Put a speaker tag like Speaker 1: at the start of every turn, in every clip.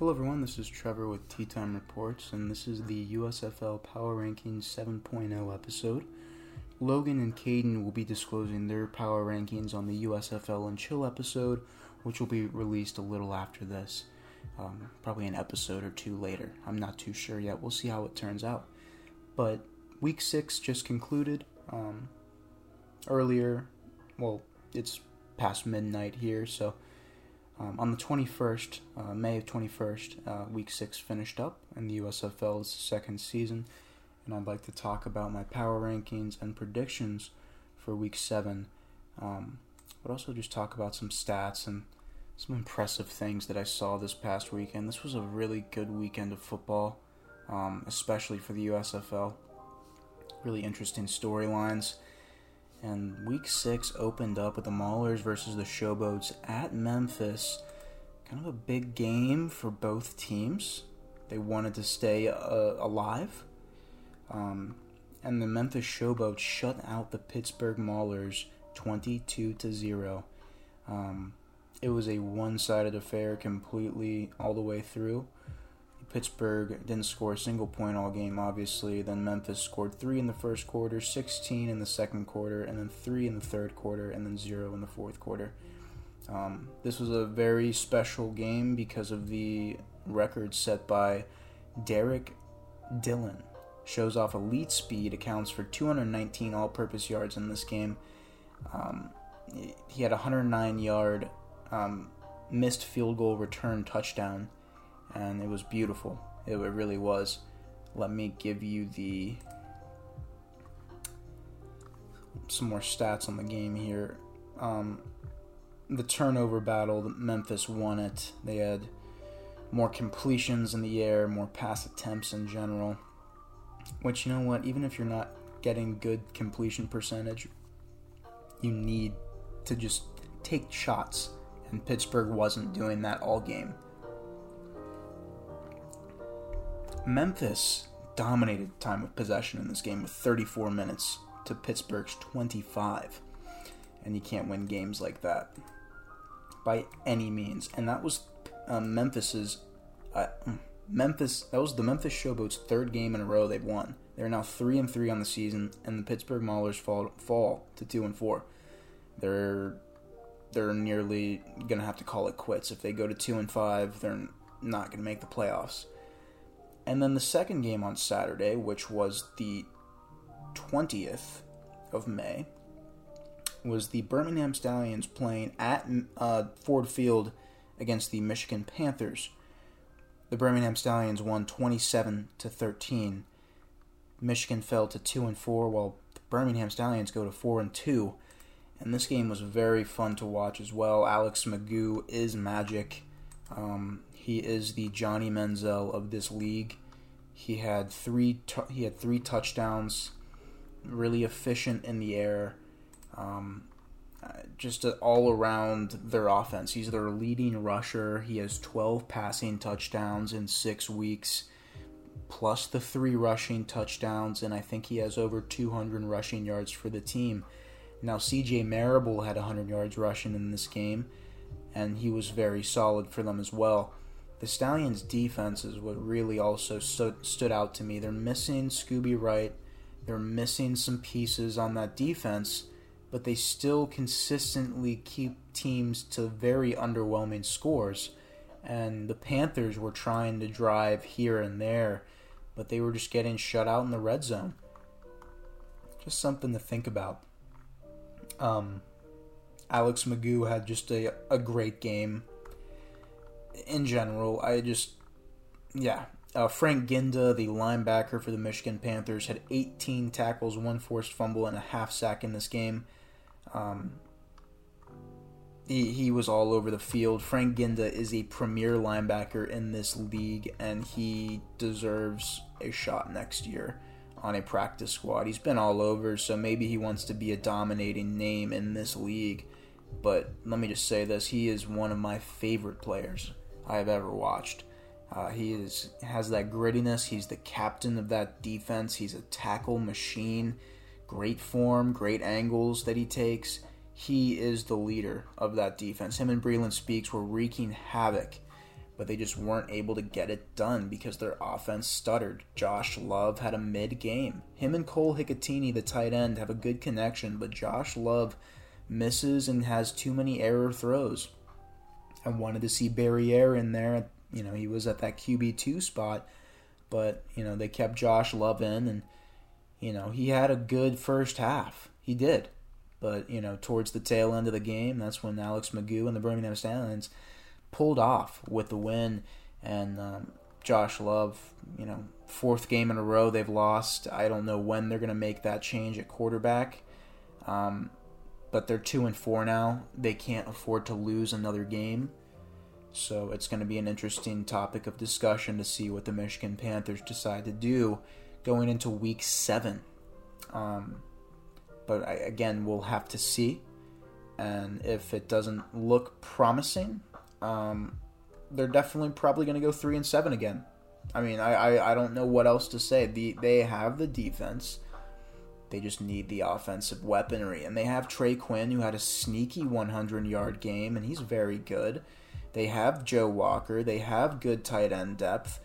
Speaker 1: Hello, everyone. This is Trevor with Tea Time Reports, and this is the USFL Power Rankings 7.0 episode. Logan and Caden will be disclosing their power rankings on the USFL and Chill episode, which will be released a little after this. Um, probably an episode or two later. I'm not too sure yet. We'll see how it turns out. But week six just concluded. Um, earlier, well, it's past midnight here, so um, on the 21st, uh, May of 21st, uh, week six finished up, and the USFL's second season. And I'd like to talk about my power rankings and predictions for week seven, um, but also just talk about some stats and some impressive things that I saw this past weekend. This was a really good weekend of football, um, especially for the USFL. Really interesting storylines. And week six opened up with the Maulers versus the Showboats at Memphis. Kind of a big game for both teams. They wanted to stay uh, alive. Um, and the Memphis Showboats shut out the Pittsburgh Maulers 22 to 0. Um, it was a one sided affair completely all the way through. Pittsburgh didn't score a single point all game, obviously. Then Memphis scored three in the first quarter, 16 in the second quarter, and then three in the third quarter, and then zero in the fourth quarter. Um, this was a very special game because of the record set by Derrick Dillon. Shows off elite speed, accounts for 219 all purpose yards in this game. Um, he had a 109 yard um, missed field goal return touchdown and it was beautiful. It really was. Let me give you the some more stats on the game here. Um, the turnover battle, Memphis won it. They had more completions in the air, more pass attempts in general. Which you know what? Even if you're not getting good completion percentage, you need to just take shots. And Pittsburgh wasn't doing that all game. Memphis dominated time of possession in this game with 34 minutes to Pittsburgh's 25. And you can't win games like that by any means. And that was uh, Memphis's. Uh, Memphis. That was the Memphis Showboats' third game in a row they've won. They're now three and three on the season, and the Pittsburgh Maulers fall fall to two and four. They're they're nearly gonna have to call it quits if they go to two and five. They're not gonna make the playoffs. And then the second game on Saturday, which was the 20th of May, was the Birmingham Stallions playing at uh, Ford Field against the Michigan Panthers. The Birmingham Stallions won 27 to 13. Michigan fell to 2 and 4 while the Birmingham Stallions go to 4 and 2. And this game was very fun to watch as well. Alex McGough is magic. Um, he is the Johnny Manziel of this league. He had three he had three touchdowns, really efficient in the air. Um, just all around their offense. He's their leading rusher. He has 12 passing touchdowns in six weeks, plus the three rushing touchdowns, and I think he has over 200 rushing yards for the team. Now, CJ Marable had 100 yards rushing in this game, and he was very solid for them as well the Stallions' defense is what really also stood, stood out to me. They're missing Scooby Wright. They're missing some pieces on that defense, but they still consistently keep teams to very underwhelming scores. And the Panthers were trying to drive here and there, but they were just getting shut out in the red zone. Just something to think about. Um, Alex McGough had just a, a great game in general, I just, yeah. Uh, Frank Ginda, the linebacker for the Michigan Panthers, had 18 tackles, one forced fumble, and a half sack in this game. Um, he, he was all over the field. Frank Ginda is a premier linebacker in this league, and he deserves a shot next year on a practice squad. He's been all over, so maybe he wants to be a dominating name in this league. But let me just say this he is one of my favorite players I have ever watched. Uh, he is has that grittiness. He's the captain of that defense. He's a tackle machine. Great form, great angles that he takes. He is the leader of that defense. Him and Breeland Speaks were wreaking havoc. but they just weren't able to get it done because their offense stuttered. Josh Love had a mid game. Him and Cole Hikutini, the tight end, have a good connection, but Josh Love misses and has too many error throws. I wanted to see Barriere in there. You know, he was at that QB2 spot, but, you know, they kept Josh Love in, and, you know, he had a good first half. He did. But, you know, towards the tail end of the game, that's when Alex McGough and the Birmingham Stallions pulled off with the win. And um, Josh Love, you know, fourth game in a row they've lost. I don't know when they're going to make that change at quarterback. Um, but they're two and four now. They can't afford to lose another game. So it's going to be an interesting topic of discussion to see what the Michigan Panthers decide to do going into week seven. Um, but I, again, we'll have to see. And if it doesn't look promising, um, they're definitely probably going to go three and seven again. I mean, I, I, I don't know what else to say. The they have the defense. They just need the offensive weaponry, and they have Trey Quinn, who had a sneaky 100 yard game, and he's very good. They have Joe Walker. They have good tight end depth.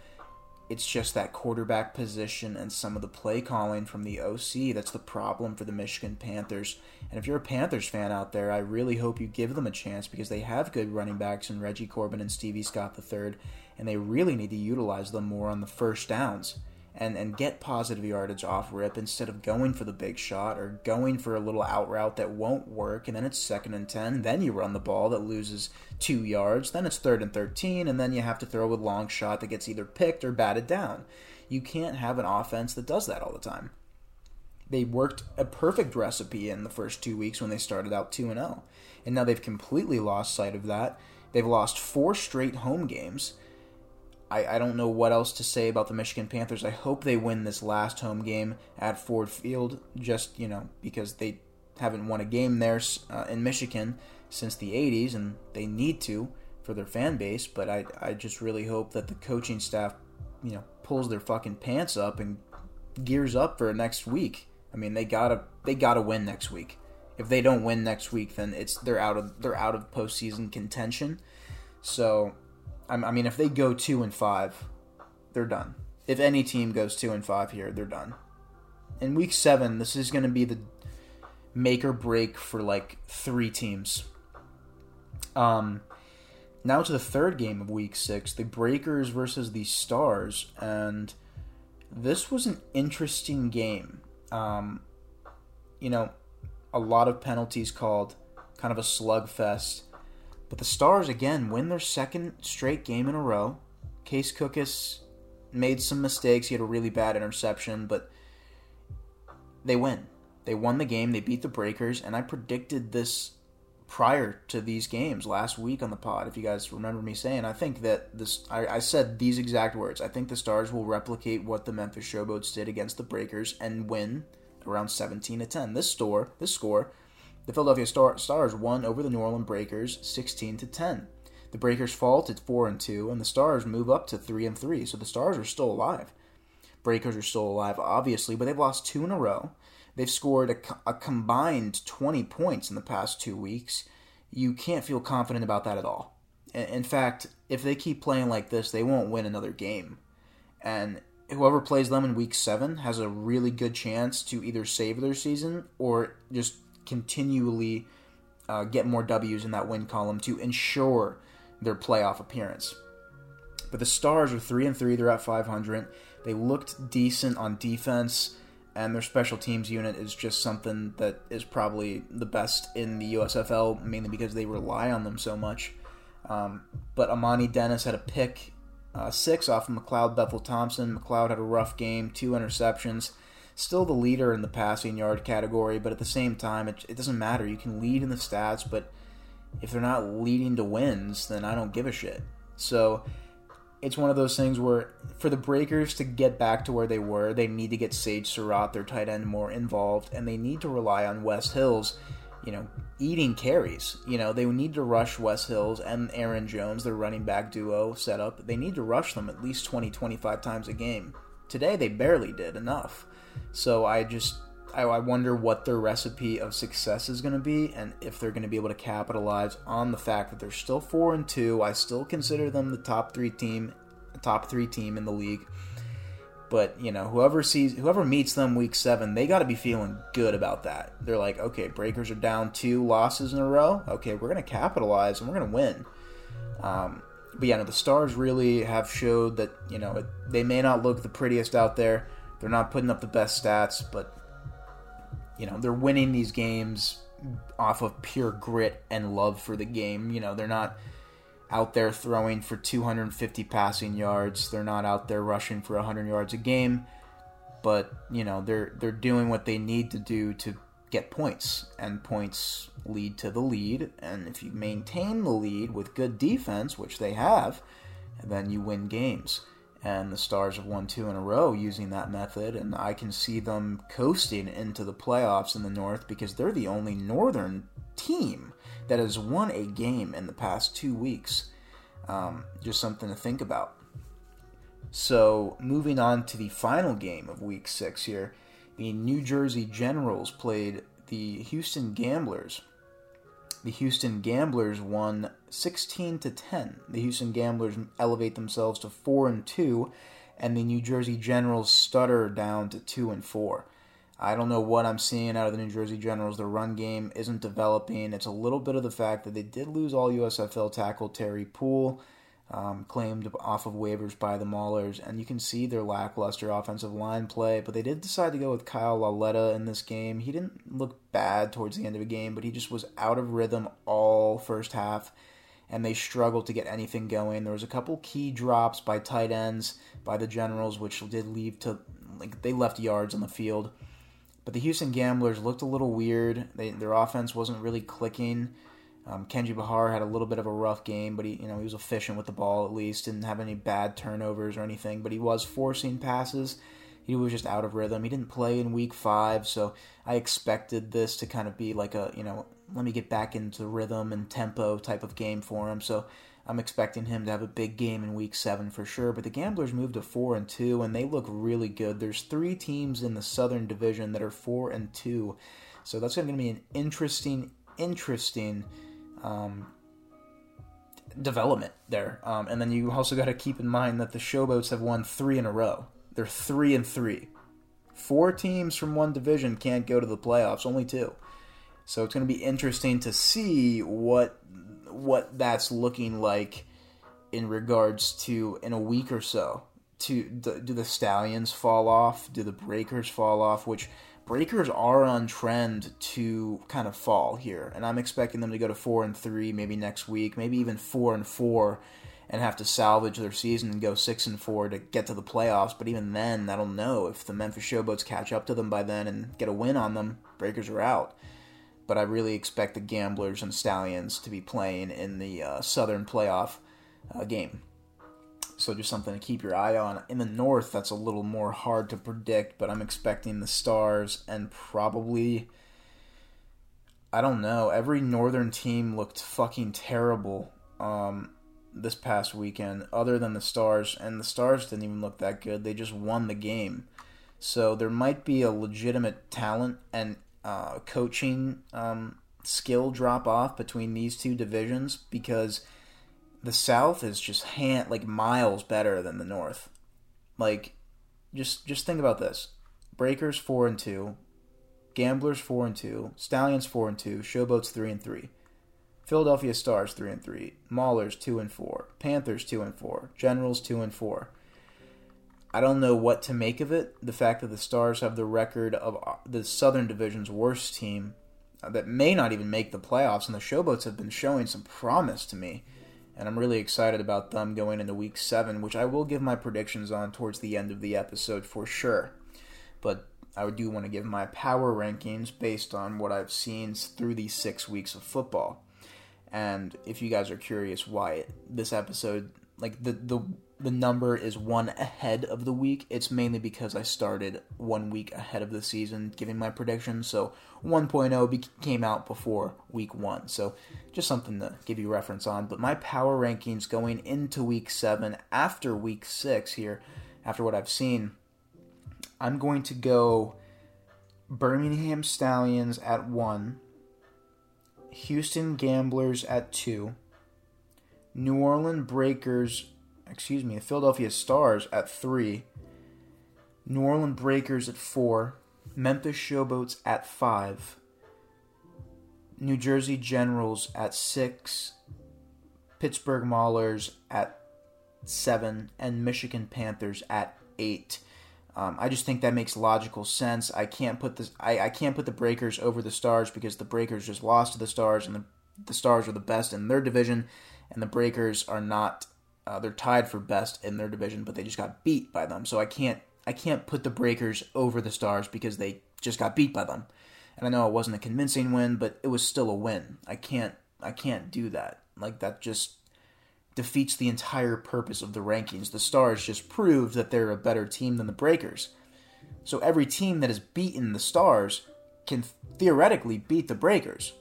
Speaker 1: It's just that quarterback position and some of the play calling from the OC that's the problem for the Michigan Panthers. And if you're a Panthers fan out there, I really hope you give them a chance because they have good running backs in Reggie Corbin and Stevie Scott III, and they really need to utilize them more on the first downs and, and get positive yardage off rip instead of going for the big shot or going for a little out route that won't work and then it's second and 10 then you run the ball that loses two yards then it's third and 13 and then you have to throw a long shot that gets either picked or batted down. You can't have an offense that does that all the time. They worked a perfect recipe in the first two weeks when they started out 2 and 0 and now they've completely lost sight of that. They've lost four straight home games I, I don't know what else to say about the Michigan Panthers. I hope they win this last home game at Ford Field, just, you know, because they haven't won a game there uh, in Michigan since the 80s, and they need to for their fan base. But I, I just really hope that the coaching staff, you know, pulls their fucking pants up and gears up for next week. I mean, they gotta they gotta win next week. If they don't win next week, then it's they're out of they're out of postseason contention. So I mean, if they go two and five, they're done. If any team goes two and five here, they're done. In week seven, this is going to be the make or break for like three teams. Um, now to the third game of week six, the Breakers versus the Stars, and this was an interesting game. Um, you know, a lot of penalties called, kind of a slugfest. But the Stars again win their second straight game in a row. Case Cookus made some mistakes. He had a really bad interception, but they win. They won the game. They beat the Breakers, and I predicted this prior to these games last week on the pod. If you guys remember me saying, I think that this, I, I said these exact words. I think the Stars will replicate what the Memphis Showboats did against the Breakers and win around 17 to 10. This store, this score the Philadelphia Star- Stars won over the New Orleans Breakers 16 to 10. The Breakers fall to 4 and 2 and the Stars move up to 3 and 3. So the Stars are still alive. Breakers are still alive obviously, but they've lost two in a row. They've scored a, a combined 20 points in the past 2 weeks. You can't feel confident about that at all. In fact, if they keep playing like this, they won't win another game. And whoever plays them in week 7 has a really good chance to either save their season or just continually uh, get more W's in that win column to ensure their playoff appearance. But the Stars are three and three; they're at 500. They looked decent on defense, and their special teams unit is just something that is probably the best in the USFL, mainly because they rely on them so much. Um, but Amani Dennis had a pick uh, six off of McLeod Bethel Thompson. McLeod had a rough game, two interceptions still the leader in the passing yard category, but at the same time, it, it doesn't matter. You can lead in the stats, but if they're not leading to wins, then I don't give a shit. So it's one of those things where for the Breakers to get back to where they were, they need to get Sage Surratt, their tight end, more involved, and they need to rely on Wes Hills, you know, eating carries. You know, they need to rush Wes Hills and Aaron Jones, their running back duo setup. They need to rush them at least 20, 25 times a game. Today, they barely did enough. So I just I, I wonder what their recipe of success is going to be, and if they're going to be able to capitalize on the fact that they're still four and two. I still consider them the top three team, top three team in the league. But you know, whoever sees, whoever meets them week seven, they got to be feeling good about that. They're like, okay, Breakers are down two losses in a row. Okay, we're going to capitalize and we're going to win. Um, but yeah, no, the Stars really have showed that you know they may not look the prettiest out there. They're not putting up the best stats, but you know they're winning these games off of pure grit and love for the game. You know they're not out there throwing for 250 passing yards. They're not out there rushing for 100 yards a game, but you know they're they're doing what they need to do to get points, and points lead to the lead. And if you maintain the lead with good defense, which they have, then you win games. And the Stars have won two in a row using that method, and I can see them coasting into the playoffs in the North because they're the only Northern team that has won a game in the past two weeks. Um, just something to think about. So, moving on to the final game of week six here, the New Jersey Generals played the Houston Gamblers. The Houston Gamblers won 16 to 10. The Houston Gamblers elevate themselves to 4 and 2 and the New Jersey Generals stutter down to 2 and 4. I don't know what I'm seeing out of the New Jersey Generals. The run game isn't developing. It's a little bit of the fact that they did lose all USFL tackle Terry Poole, um, claimed off of waivers by the Maulers, and you can see their lackluster offensive line play. But they did decide to go with Kyle Lauletta in this game. He didn't look bad towards the end of the game, but he just was out of rhythm all first half, and they struggled to get anything going. There was a couple key drops by tight ends by the Generals, which did leave to like they left yards on the field. But the Houston Gamblers looked a little weird. They, their offense wasn't really clicking. Um, Kenji Bahar had a little bit of a rough game, but he, you know, he was efficient with the ball at least. Didn't have any bad turnovers or anything, but he was forcing passes. He was just out of rhythm. He didn't play in week five, so I expected this to kind of be like a, you know, let me get back into rhythm and tempo type of game for him. So I'm expecting him to have a big game in week seven for sure. But the Gamblers moved to four and two, and they look really good. There's three teams in the Southern Division that are four and two, so that's going to be an interesting, interesting um, development there. Um, and then you also got to keep in mind that the Showboats have won three in a row. They're three and three. Four teams from one division can't go to the playoffs. Only two. So it's going to be interesting to see what what that's looking like in regards to in a week or so. To do, do the stallions fall off? Do the breakers fall off? Which breakers are on trend to kind of fall here, and I'm expecting them to go to four and three maybe next week, maybe even four and four, and have to salvage their season and go six and four to get to the playoffs. But even then, don't know if the Memphis Showboats catch up to them by then and get a win on them. Breakers are out but I really expect the Gamblers and Stallions to be playing in the uh, Southern playoff uh, game. So just something to keep your eye on. In the North, that's a little more hard to predict, but I'm expecting the Stars and probably. I don't know. Every Northern team looked fucking terrible um, this past weekend, other than the Stars, and the Stars didn't even look that good. They just won the game. So there might be a legitimate talent and uh, coaching um, skill drop off between these two divisions because the South is just hand, like miles better than the North. Like, just just think about this: Breakers four and two, Gamblers four and two, Stallions four and two, Showboats three and three. Philadelphia Stars three and three, Maulers two and four, Panthers two and four, Generals two and four. I don't know what to make of it. The fact that the Stars have the record of uh, the Southern Division's worst team uh, that may not even make the playoffs, and the Showboats have been showing some promise to me. And I'm really excited about them going into week seven, which I will give my predictions on towards the end of the episode for sure. But I do want to give my power rankings based on what I've seen through these six weeks of football. And if you guys are curious why this episode, like the the the number is one ahead of the week, it's mainly because I started one week ahead of the season giving my predictions. So 1.0 be- came out before week one. So just something to give you reference on. But my power rankings going into week seven after week six here, after what I've seen, I'm going to go Birmingham Stallions at one, Houston Gamblers at two, New Orleans Breakers, excuse me, Philadelphia Stars at three, New Orleans Breakers at four, Memphis Showboats at five, New Jersey Generals at six, Pittsburgh Maulers at seven, and Michigan Panthers at eight. Um, I just think that makes logical sense. I can't put this. I, I can't put the Breakers over the Stars because the Breakers just lost to the Stars, and the the Stars are the best in their division, and the Breakers are not. Uh, they're tied for best in their division, but they just got beat by them. So I can't I can't put the Breakers over the Stars because they just got beat by them. And I know it wasn't a convincing win, but it was still a win. I can't I can't do that. Like that just defeats the entire purpose of the rankings. The Stars just proved that they're a better team than the Breakers. So every team that has beaten the Stars can theoretically beat the Breakers.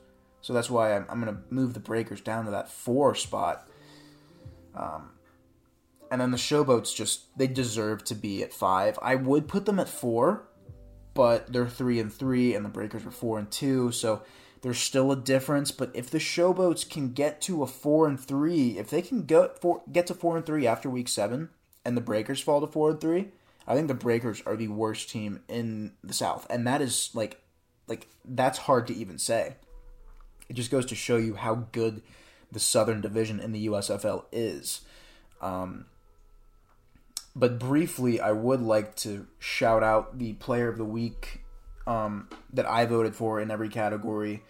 Speaker 1: So that's why I'm, I'm going to move the Breakers down to that four spot. Um, and then the Showboats just they deserve to be at five. I would put them at four, but they're three and three, and the Breakers are four and two. So there's still a difference, but if the Showboats can get to a four and three, if they can go for, get to four and three after week seven, and the Breakers fall to four and three, I think the Breakers are the worst team in the South, and that is like, like that's hard to even say. It just goes to show you how good the Southern Division in the USFL is. Um, but briefly, I would like to shout out the Player of the Week um, that I voted for in every category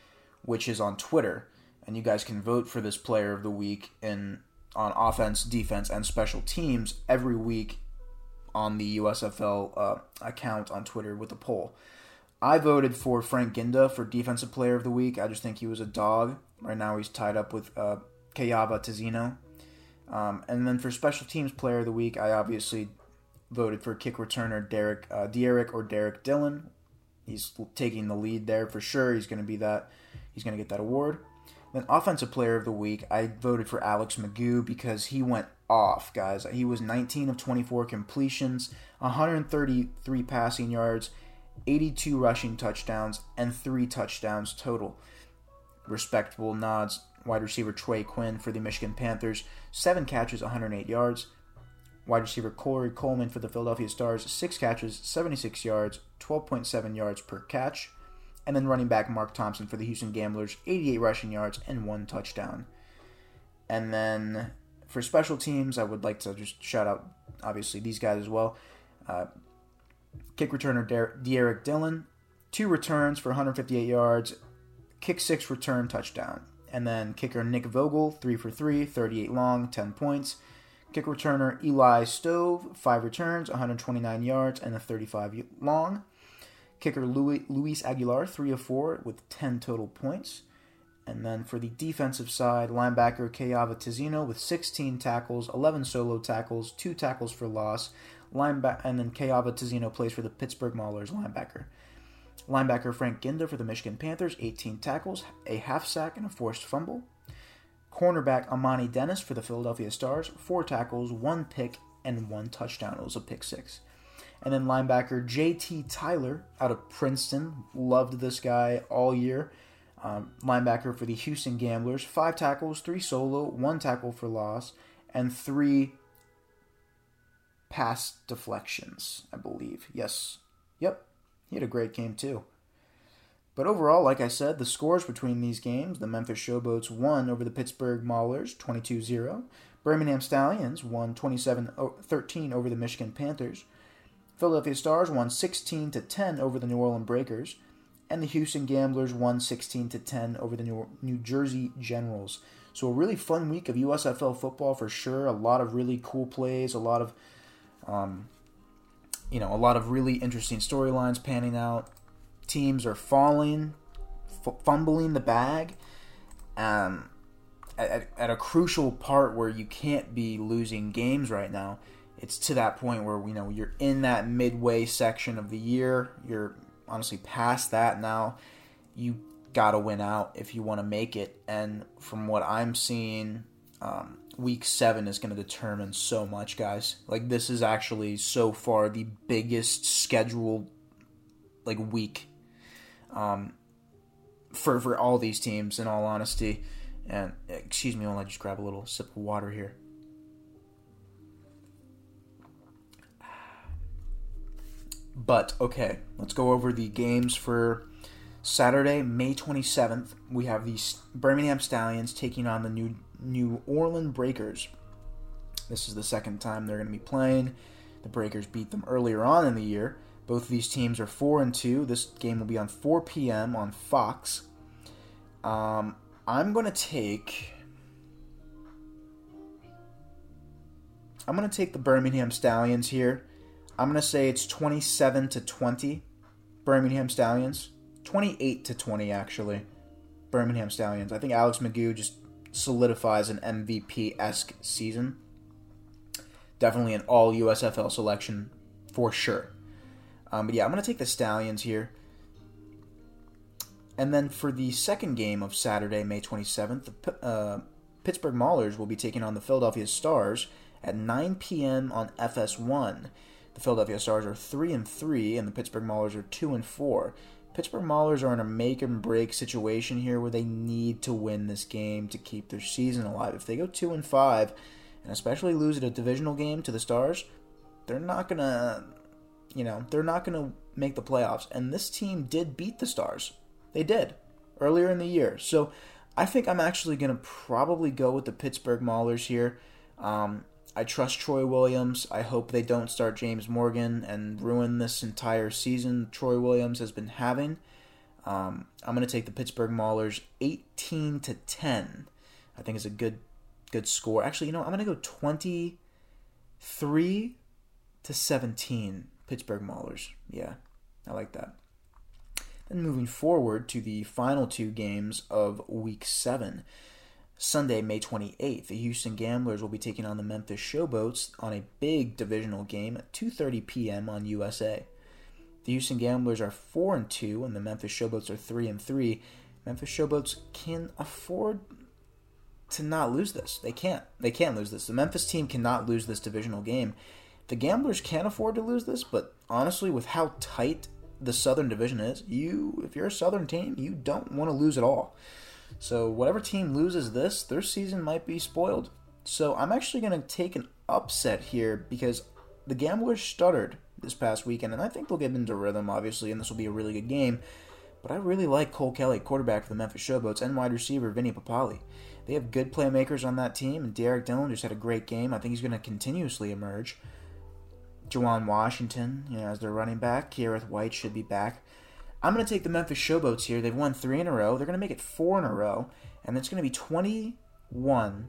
Speaker 1: which is on Twitter, and you guys can vote for this player of the week in on offense, defense, and special teams every week on the USFL uh, account on Twitter with a poll. I voted for Frank Ginda for defensive player of the week. I just think he was a dog. Right now he's tied up with uh, Kyahva Tezino. Um, and then for special teams player of the week, I obviously voted for kick returner Derek uh, Dearic or Derrick Dillon. He's taking the lead there for sure. He's going to be that He's going to get that award. Then Offensive Player of the Week, I voted for Alex McGough because he went off, guys. He was 19 of 24 completions, 133 passing yards, 82 rushing touchdowns, and three touchdowns total. Respectable nods. Wide receiver Trey Quinn for the Michigan Panthers, seven catches, 108 yards. Wide receiver Corey Coleman for the Philadelphia Stars, six catches, 76 yards, 12.7 yards per catch and then running back Mark Thompson for the Houston Gamblers, 88 rushing yards and one touchdown. And then for special teams, I would like to just shout out, obviously, these guys as well. Uh, kick returner Der- Dearic Dillon, two returns for 158 yards, kick six return touchdown. And then kicker Nick Vogel, three for three, 38 long, 10 points. Kick returner Eli Stove, five returns, 129 yards, and a 35 long. Kicker Luis Aguilar, 3 of 4 with 10 total points. And then for the defensive side, linebacker Kyahva Tezino with 16 tackles, 11 solo tackles, 2 tackles for loss. Linebacker, and then Kyahva Tezino plays for the Pittsburgh Maulers linebacker. Linebacker Frank Ginda for the Michigan Panthers, 18 tackles, a half sack, and a forced fumble. Cornerback Amani Dennis for the Philadelphia Stars, 4 tackles, 1 pick, and 1 touchdown. It was a pick 6. And then linebacker JT Tyler out of Princeton. Loved this guy all year. Um, linebacker for the Houston Gamblers. Five tackles, three solo, one tackle for loss, and three pass deflections, I believe. Yes. Yep. He had a great game, too. But overall, like I said, the scores between these games the Memphis Showboats won over the Pittsburgh Maulers 22 0. Birmingham Stallions won 27 13 over the Michigan Panthers. Philadelphia Stars won 16 10 over the New Orleans Breakers, and the Houston Gamblers won 16 10 over the New Jersey Generals. So a really fun week of USFL football for sure. A lot of really cool plays, a lot of, um, you know, a lot of really interesting storylines panning out. Teams are falling, f- fumbling the bag, um, at, at a crucial part where you can't be losing games right now it's to that point where you know you're in that midway section of the year. You're honestly past that now. You got to win out if you want to make it. And from what I'm seeing, um, week seven is going to determine so much, guys. Like this is actually so far the biggest scheduled like week um, for for all these teams. In all honesty, and excuse me, while I just grab a little sip of water here. But okay, let's go over the games for Saturday, May 27th. We have the Birmingham Stallions taking on the New New Orleans Breakers. This is the second time they're going to be playing. The Breakers beat them earlier on in the year. Both of these teams are four and two. This game will be on 4 p.m. on Fox. Um, I'm going to take. I'm going to take the Birmingham Stallions here. I'm going to say it's 27 to 20. Birmingham Stallions. 28 to 20, actually. Birmingham Stallions. I think Alex McGough just solidifies an MVP esque season. Definitely an all USFL selection for sure. Um, but yeah, I'm going to take the Stallions here. And then for the second game of Saturday, May 27th, the uh, Pittsburgh Maulers will be taking on the Philadelphia Stars at 9 p.m. on FS1. The Philadelphia Stars are 3 and 3 and the Pittsburgh Maulers are 2 and 4. Pittsburgh Maulers are in a make and break situation here where they need to win this game to keep their season alive. If they go 2 and 5 and especially lose at a divisional game to the Stars, they're not going to you know, they're not going to make the playoffs and this team did beat the Stars. They did earlier in the year. So I think I'm actually going to probably go with the Pittsburgh Maulers here. Um, I trust Troy Williams. I hope they don't start James Morgan and ruin this entire season Troy Williams has been having. Um, I'm going to take the Pittsburgh Maulers 18 to 10. I think it's a good good score. Actually, you know, I'm going to go 23 to 17 Pittsburgh Maulers. Yeah, I like that. Then moving forward to the final two games of week 7. Sunday, May 28th, the Houston Gamblers will be taking on the Memphis Showboats on a big divisional game at 2:30 p.m. on USA. The Houston Gamblers are 4 and 2 and the Memphis Showboats are 3 and 3. Memphis Showboats can afford to not lose this. They can't. They can't lose this. The Memphis team cannot lose this divisional game. The Gamblers can't afford to lose this, but honestly with how tight the Southern Division is, you if you're a Southern team, you don't want to lose at all. So whatever team loses this, their season might be spoiled. So I'm actually going to take an upset here because the Gamblers stuttered this past weekend, and I think they'll get into rhythm, obviously, and this will be a really good game. But I really like Cole Kelly, quarterback for the Memphis Showboats, and wide receiver Vinny Papale. They have good playmakers on that team, and Derrick Dillon just had a great game. I think he's going to continuously emerge. Juwan Washington, you know, as their running back. Kerrith Whyte should be back. I'm going to take the Memphis Showboats here. They've won three in a row. They're going to make it four in a row, and it's going to be 21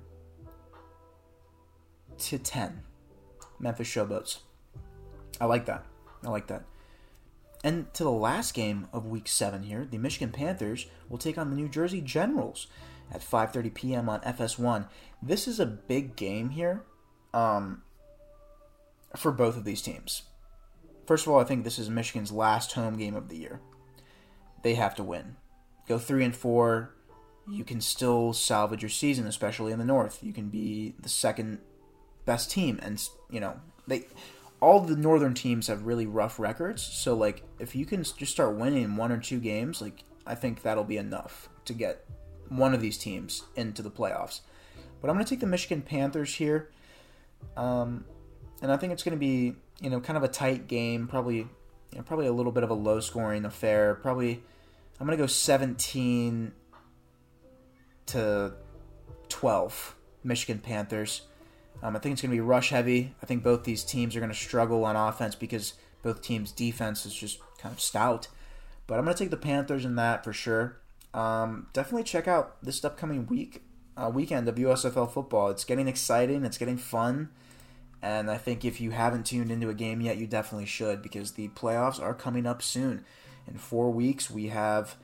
Speaker 1: to 10. Memphis Showboats. I like that. I like that. And to the last game of Week Seven here, the Michigan Panthers will take on the New Jersey Generals at 5:30 p.m. on FS1. This is a big game here um, for both of these teams. First of all, I think this is Michigan's last home game of the year they have to win. Go three and four, you can still salvage your season, especially in the North. You can be the second best team, and you know they all the northern teams have really rough records. So like if you can just start winning one or two games, like I think that'll be enough to get one of these teams into the playoffs. But I'm going to take the Michigan Panthers here, um, and I think it's going to be you know kind of a tight game, probably you know, probably a little bit of a low scoring affair, probably I'm gonna go 17 to 12. Michigan Panthers. Um, I think it's to be rush heavy. I think both these teams are to struggle on offense because both teams' defense is just kind of stout. But I'm to take the Panthers in that for sure. Um, definitely check out this upcoming week uh, weekend of USFL football. It's getting exciting. It's getting fun. And I think if you haven't tuned into a game yet, you definitely should because the playoffs are coming up soon in four weeks, we have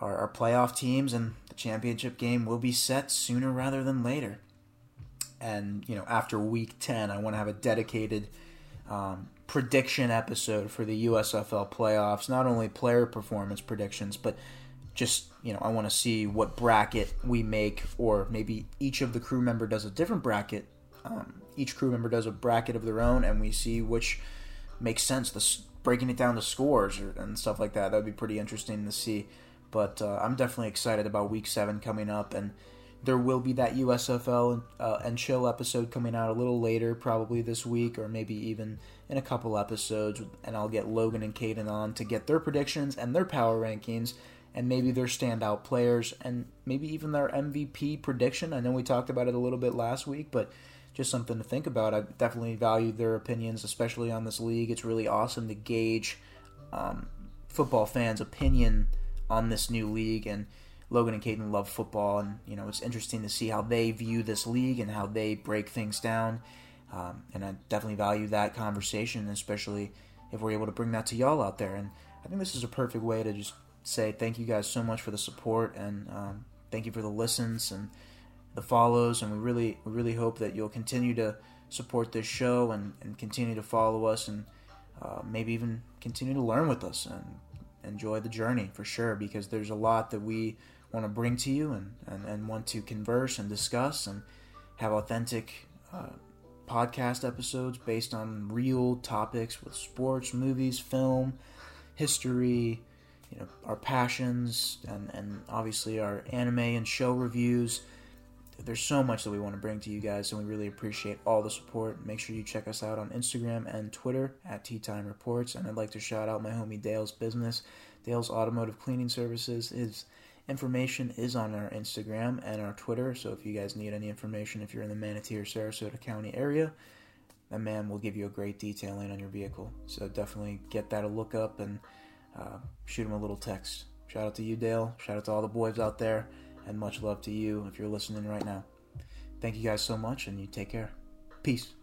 Speaker 1: our, our playoff teams, and the championship game will be set sooner rather than later. And, you know, after week 10, I want to have a dedicated um, prediction episode for the USFL playoffs. Not only player performance predictions, but just, you know, I want to see what bracket we make, or maybe each of the crew member does a different bracket. Um, each crew member does a bracket of their own, and we see which makes sense. The breaking it down to scores or, and stuff like that. That would be pretty interesting to see. But uh, I'm definitely excited about Week Seven coming up, and there will be that USFL uh, and chill episode coming out a little later, probably this week, or maybe even in a couple episodes. And I'll get Logan and Caden on to get their predictions and their power rankings, and maybe their standout players, and maybe even their MVP prediction. I know we talked about it a little bit last week, but just something to think about. I definitely value their opinions, especially on this league. It's really awesome to gauge um, football fans' opinion on this new league and Logan and Caden love football, and you know it's interesting to see how they view this league and how they break things down. Um, and I definitely value that conversation, especially if we're able to bring that to y'all out there. And I think this is a perfect way to just say thank you guys so much for the support and um, thank you for the listens and the follows. And we really, we really hope that you'll continue to support this show and, and continue to follow us and uh, maybe even continue to learn with us and enjoy the journey for sure because there's a lot that we want to bring to you and, and, and want to converse and discuss and have authentic uh, podcast episodes based on real topics with sports, movies, film, history, you know, our passions, and, and obviously our anime and show reviews. There's so much that we want to bring to you guys, and we really appreciate all the support. Make sure you check us out on Instagram and Twitter at Tea Time Reports. And I'd like to shout out my homie Dale's business, Dale's Automotive Cleaning Services. His Information is on our Instagram and our Twitter, so if you guys need any information, if you're in the Manatee or Sarasota County area, that man will give you a great detailing on your vehicle. So definitely get that a look up and uh, shoot him a little text. Shout out to you, Dale. Shout out to all the boys out there, and much love to you if you're listening right now. Thank you guys so much, and you take care. Peace.